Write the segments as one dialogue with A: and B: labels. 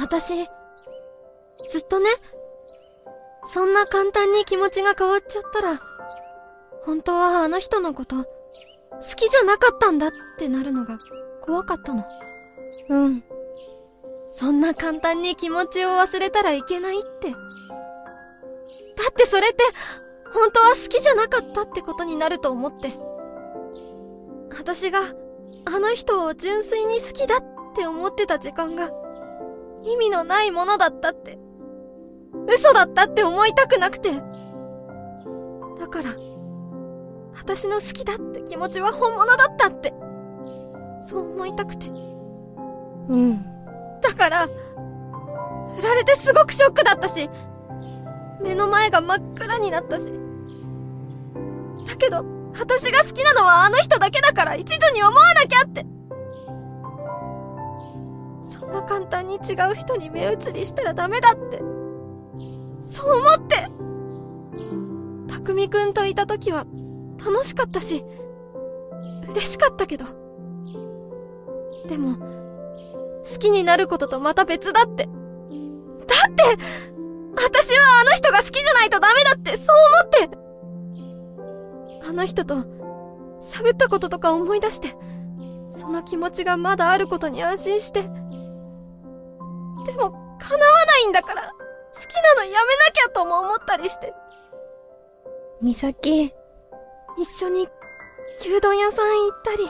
A: 私、ずっとね、そんな簡単に気持ちが変わっちゃったら、本当はあの人のこと、好きじゃなかったんだってなるのが怖かったの。
B: うん。
A: そんな簡単に気持ちを忘れたらいけないって。だってそれって、本当は好きじゃなかったってことになると思って。私が、あの人を純粋に好きだって思ってた時間が、意味のないものだったって、嘘だったって思いたくなくて。だから、私の好きだって気持ちは本物だったって、そう思いたくて。
B: うん。
A: だから、振られてすごくショックだったし、目の前が真っ暗になったし。だけど、私が好きなのはあの人だけだから一途に思わなきゃって。んな簡単に違う人に目移りしたらダメだって。そう思って。たくみくんといた時は楽しかったし、嬉しかったけど。でも、好きになることとまた別だって。だって私はあの人が好きじゃないとダメだってそう思ってあの人と喋ったこととか思い出して、その気持ちがまだあることに安心して。でも、叶わないんだから、好きなのやめなきゃとも思ったりして。
B: 美咲。
A: 一緒に、牛丼屋さん行ったり、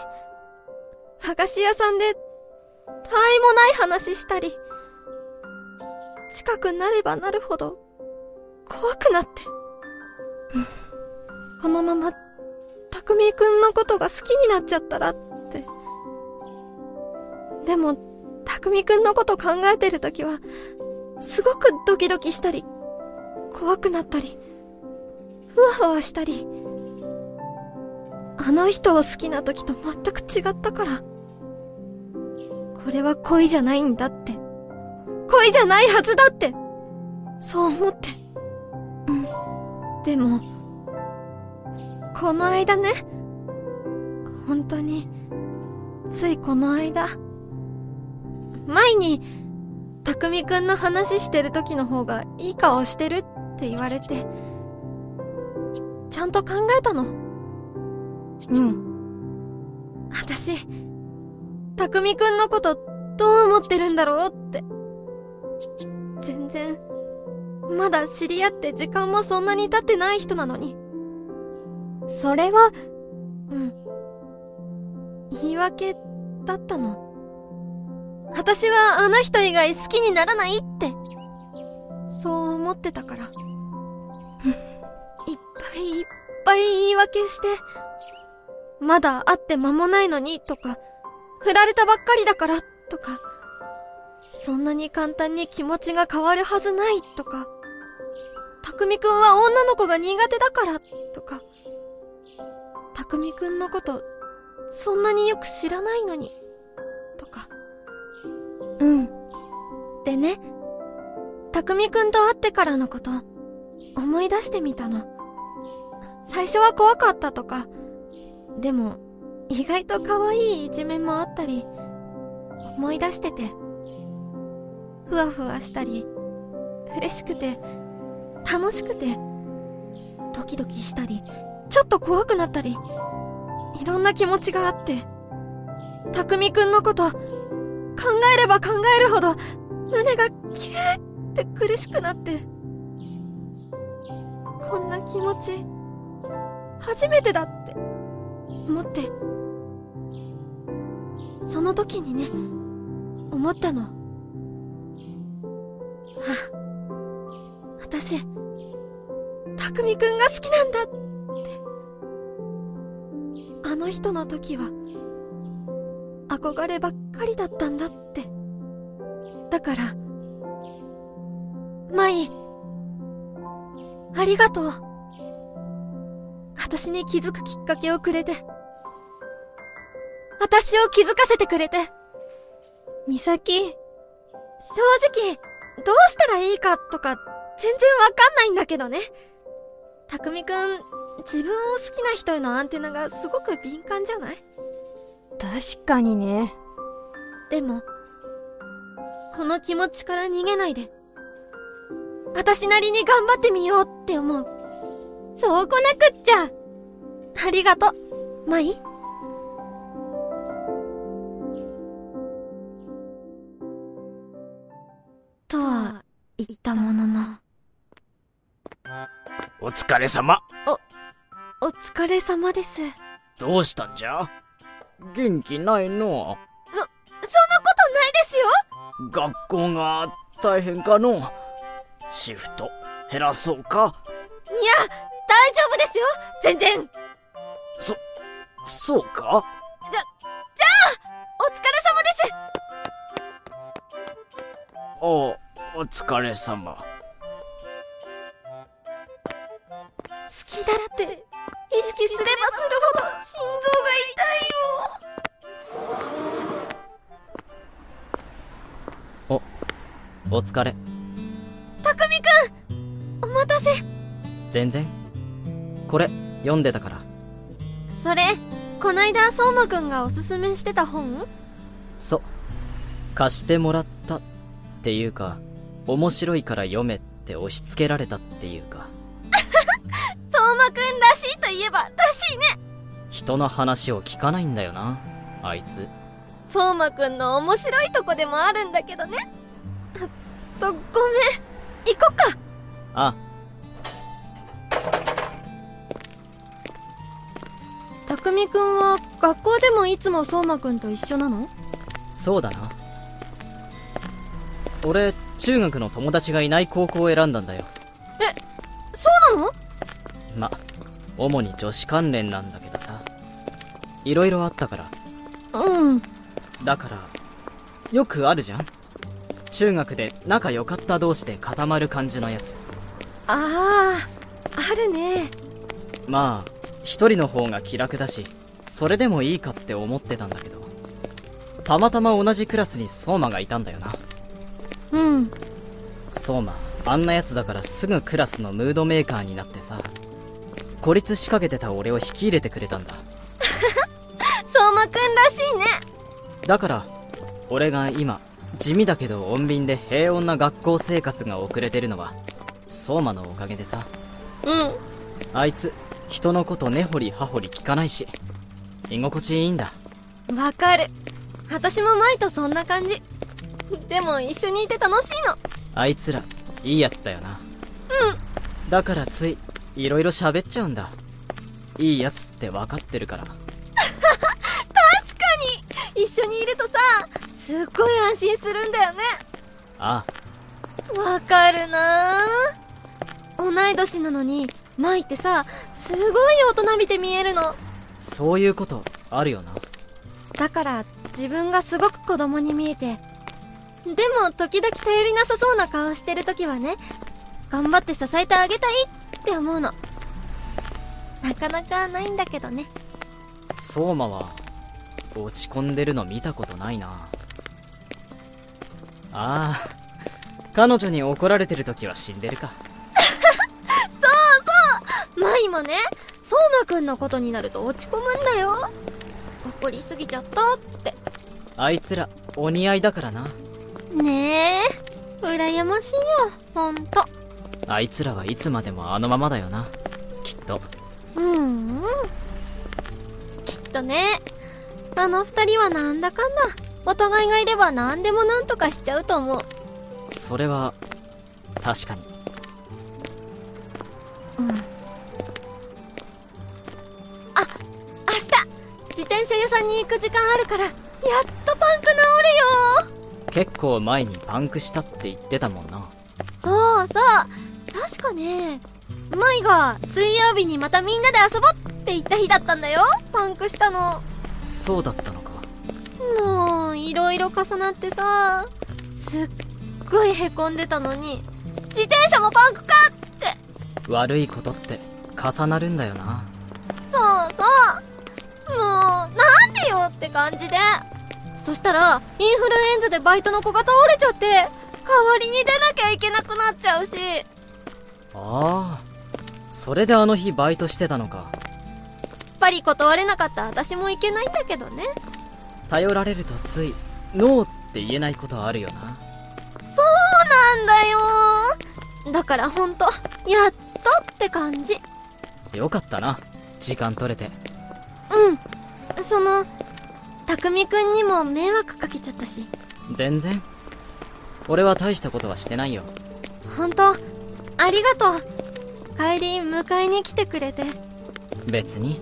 A: 和菓子屋さんで他愛もない話したり、近くなればなるほど、怖くなって。このまま、たくみくんのことが好きになっちゃったらって。でも、たくみくんのこと考えてるときは、すごくドキドキしたり、怖くなったり、ふわふわしたり、あの人を好きな時と全く違ったから。これは恋じゃないんだって。恋じゃないはずだって。そう思って。うん。でも、この間ね。本当に、ついこの間。前に、たくみくんの話してる時の方がいい顔してるって言われて、ちゃんと考えたの？
B: うん。
A: 私、たくみくんのことどう思ってるんだろうって。全然、まだ知り合って時間もそんなに経ってない人なのに。
B: それは、
A: うん。言い訳だったの。私はあの人以外好きにならないって。そう思ってたから。いっぱいいっぱい言い訳して、まだ会って間もないのにとか、振られたばっかりだから、とか、そんなに簡単に気持ちが変わるはずないとか、たくみくんは女の子が苦手だからとか、たくみくんのこと、そんなによく知らないのに、でね、たくみくんと会ってからのこと、思い出してみたの。最初は怖かったとか、でも、意外と可愛い一面もあったり、思い出してて、ふわふわしたり、嬉しくて、楽しくて、ドキドキしたり、ちょっと怖くなったり、いろんな気持ちがあって、たくみくんのこと、考えれば考えるほど、胸がキューって苦しくなって、こんな気持ち、初めてだって、思って、その時にね、思ったの。あ、私、たくみくんが好きなんだって。あの人の時は、憧ればっかりだったんだって。だから、舞、ありがとう。私に気づくきっかけをくれて。私を気づかせてくれて。
B: 美咲。正
A: 直、どうしたらいいかとか、全然わかんないんだけどね。たくみくん、自分を好きな人へのアンテナがすごく敏感じゃない？
B: 確かにね。
A: でも、この気持ちから逃げないで。私なりに頑張ってみようって思う。
B: そうこなくっちゃ。
A: ありがとう、マイ。とは言ったものの。
C: お疲れ様。
A: お疲れ様です。
C: どうしたんじゃ？元気ないの？学校が大変かの？シフト減らそうか？
A: いや、大丈夫ですよ。全然。
C: そ、そうか？
A: お疲れ様です。
C: お、お疲れ様。
A: 好きだって、
D: お疲れ。
A: たくみくんお待たせ。
D: 全然。これ読んでたから。
A: それ、こないだ相馬くんがおすすめしてた本？
D: そう。貸してもらったっていうか面白いから読めって押し付けられたっていうか。
A: 相馬くんらしいといえばらしいね。
D: 人の話を聞かないんだよなあいつ。
A: 相馬くんの面白いとこでもあるんだけどね。あとごめん。行こっか。
D: あ。
A: たくみくんは学校でもいつも相馬くんと一緒なの？
D: そうだな。俺中学の友達がいない高校を選んだんだよ。
A: そうなの？
D: ま主に女子関連なんだけどさ。いろいろあったから。
A: うん。
D: だからよくあるじゃん中学で仲良かった同士で固まる感じのやつ。
A: あああるね。
D: まあ一人の方が気楽だしそれでもいいかって思ってたんだけどたまたま同じクラスに相馬がいたんだよな。
A: うん。
D: 相馬あんなやつだからすぐクラスのムードメーカーになってさ孤立しかけてた俺を引き入れてくれたんだ。
A: 相馬くんらしいね。
D: だから俺が今地味だけど穏便で平穏な学校生活が送れてるのは相馬のおかげでさ。
A: うん。
D: あいつ人のこと根掘り葉掘り聞かないし居心地いいんだ。
A: わかる。私も前とそんな感じ。でも一緒にいて楽しいの。
D: あいつらいいやつだよな。うん。だからついいろいろ喋っちゃうんだ。いいやつって分かってるから。
A: 確かに。一緒にいるとさすっごい安心するんだよね。
D: あ。
A: わかるな。ぁ同い年なのに舞ってさすごい大人びて見えるの。
D: そういうことあるよな。
A: だから自分がすごく子供に見えてでも時々頼りなさそうな顔してる時はね頑張って支えてあげたいって思うの。なかなかないんだけどね。
D: 相馬は落ち込んでるの見たことないなああ彼女に怒られてる時は死んでるか。
A: 舞もね。相馬くんのことになると落ち込むんだよ。怒りすぎちゃったって。
D: あいつらお似合いだからな。
A: ねえ。羨ましいよ。ほんと。
D: あいつらはいつまでもあのままだよな。きっと。
A: うんうん。きっとね。あの二人はなんだかんだお互いがいれば何でもなんとかしちゃうと思う。
D: それは確かに。
A: うん。あ明日自転車屋さんに行く時間あるからやっとパンク治るよ。
D: 結構前にパンクしたって言ってたもんな。
A: そうそう。確かね舞が水曜日にまたみんなで遊ぼうって言った日だったんだよ。パンクしたの。
D: そうだったのか
A: もういろいろ重なってさすっごいへこんでたのに自転車もパンクかって。
D: 悪いことって重なるんだよな。
A: そうそう。もうなんでよって感じで。そしたらインフルエンザでバイトの子が倒れちゃって代わりに出なきゃいけなくなっちゃうし。
D: ああ。それであの日バイトしてたのか。
A: きっぱり断れなかった私もいけないんだけどね
D: 頼られるとついノーって言えないことあるよな
A: なんだよだからほんと、やっとって感じ。
D: よかったな。時間取れて。
A: うん。その、たくみくんにも迷惑かけちゃったし。
D: 全然。俺は大したことはしてないよ。
A: ほんと、ありがとう。帰り迎えに来てくれて。
D: 別に。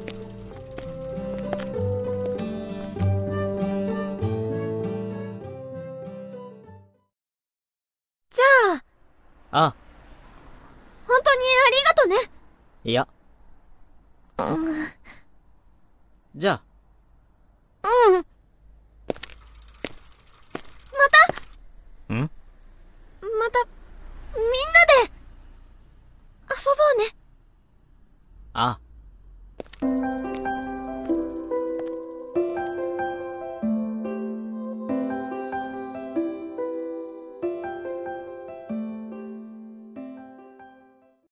D: あ。
A: うん。
D: ん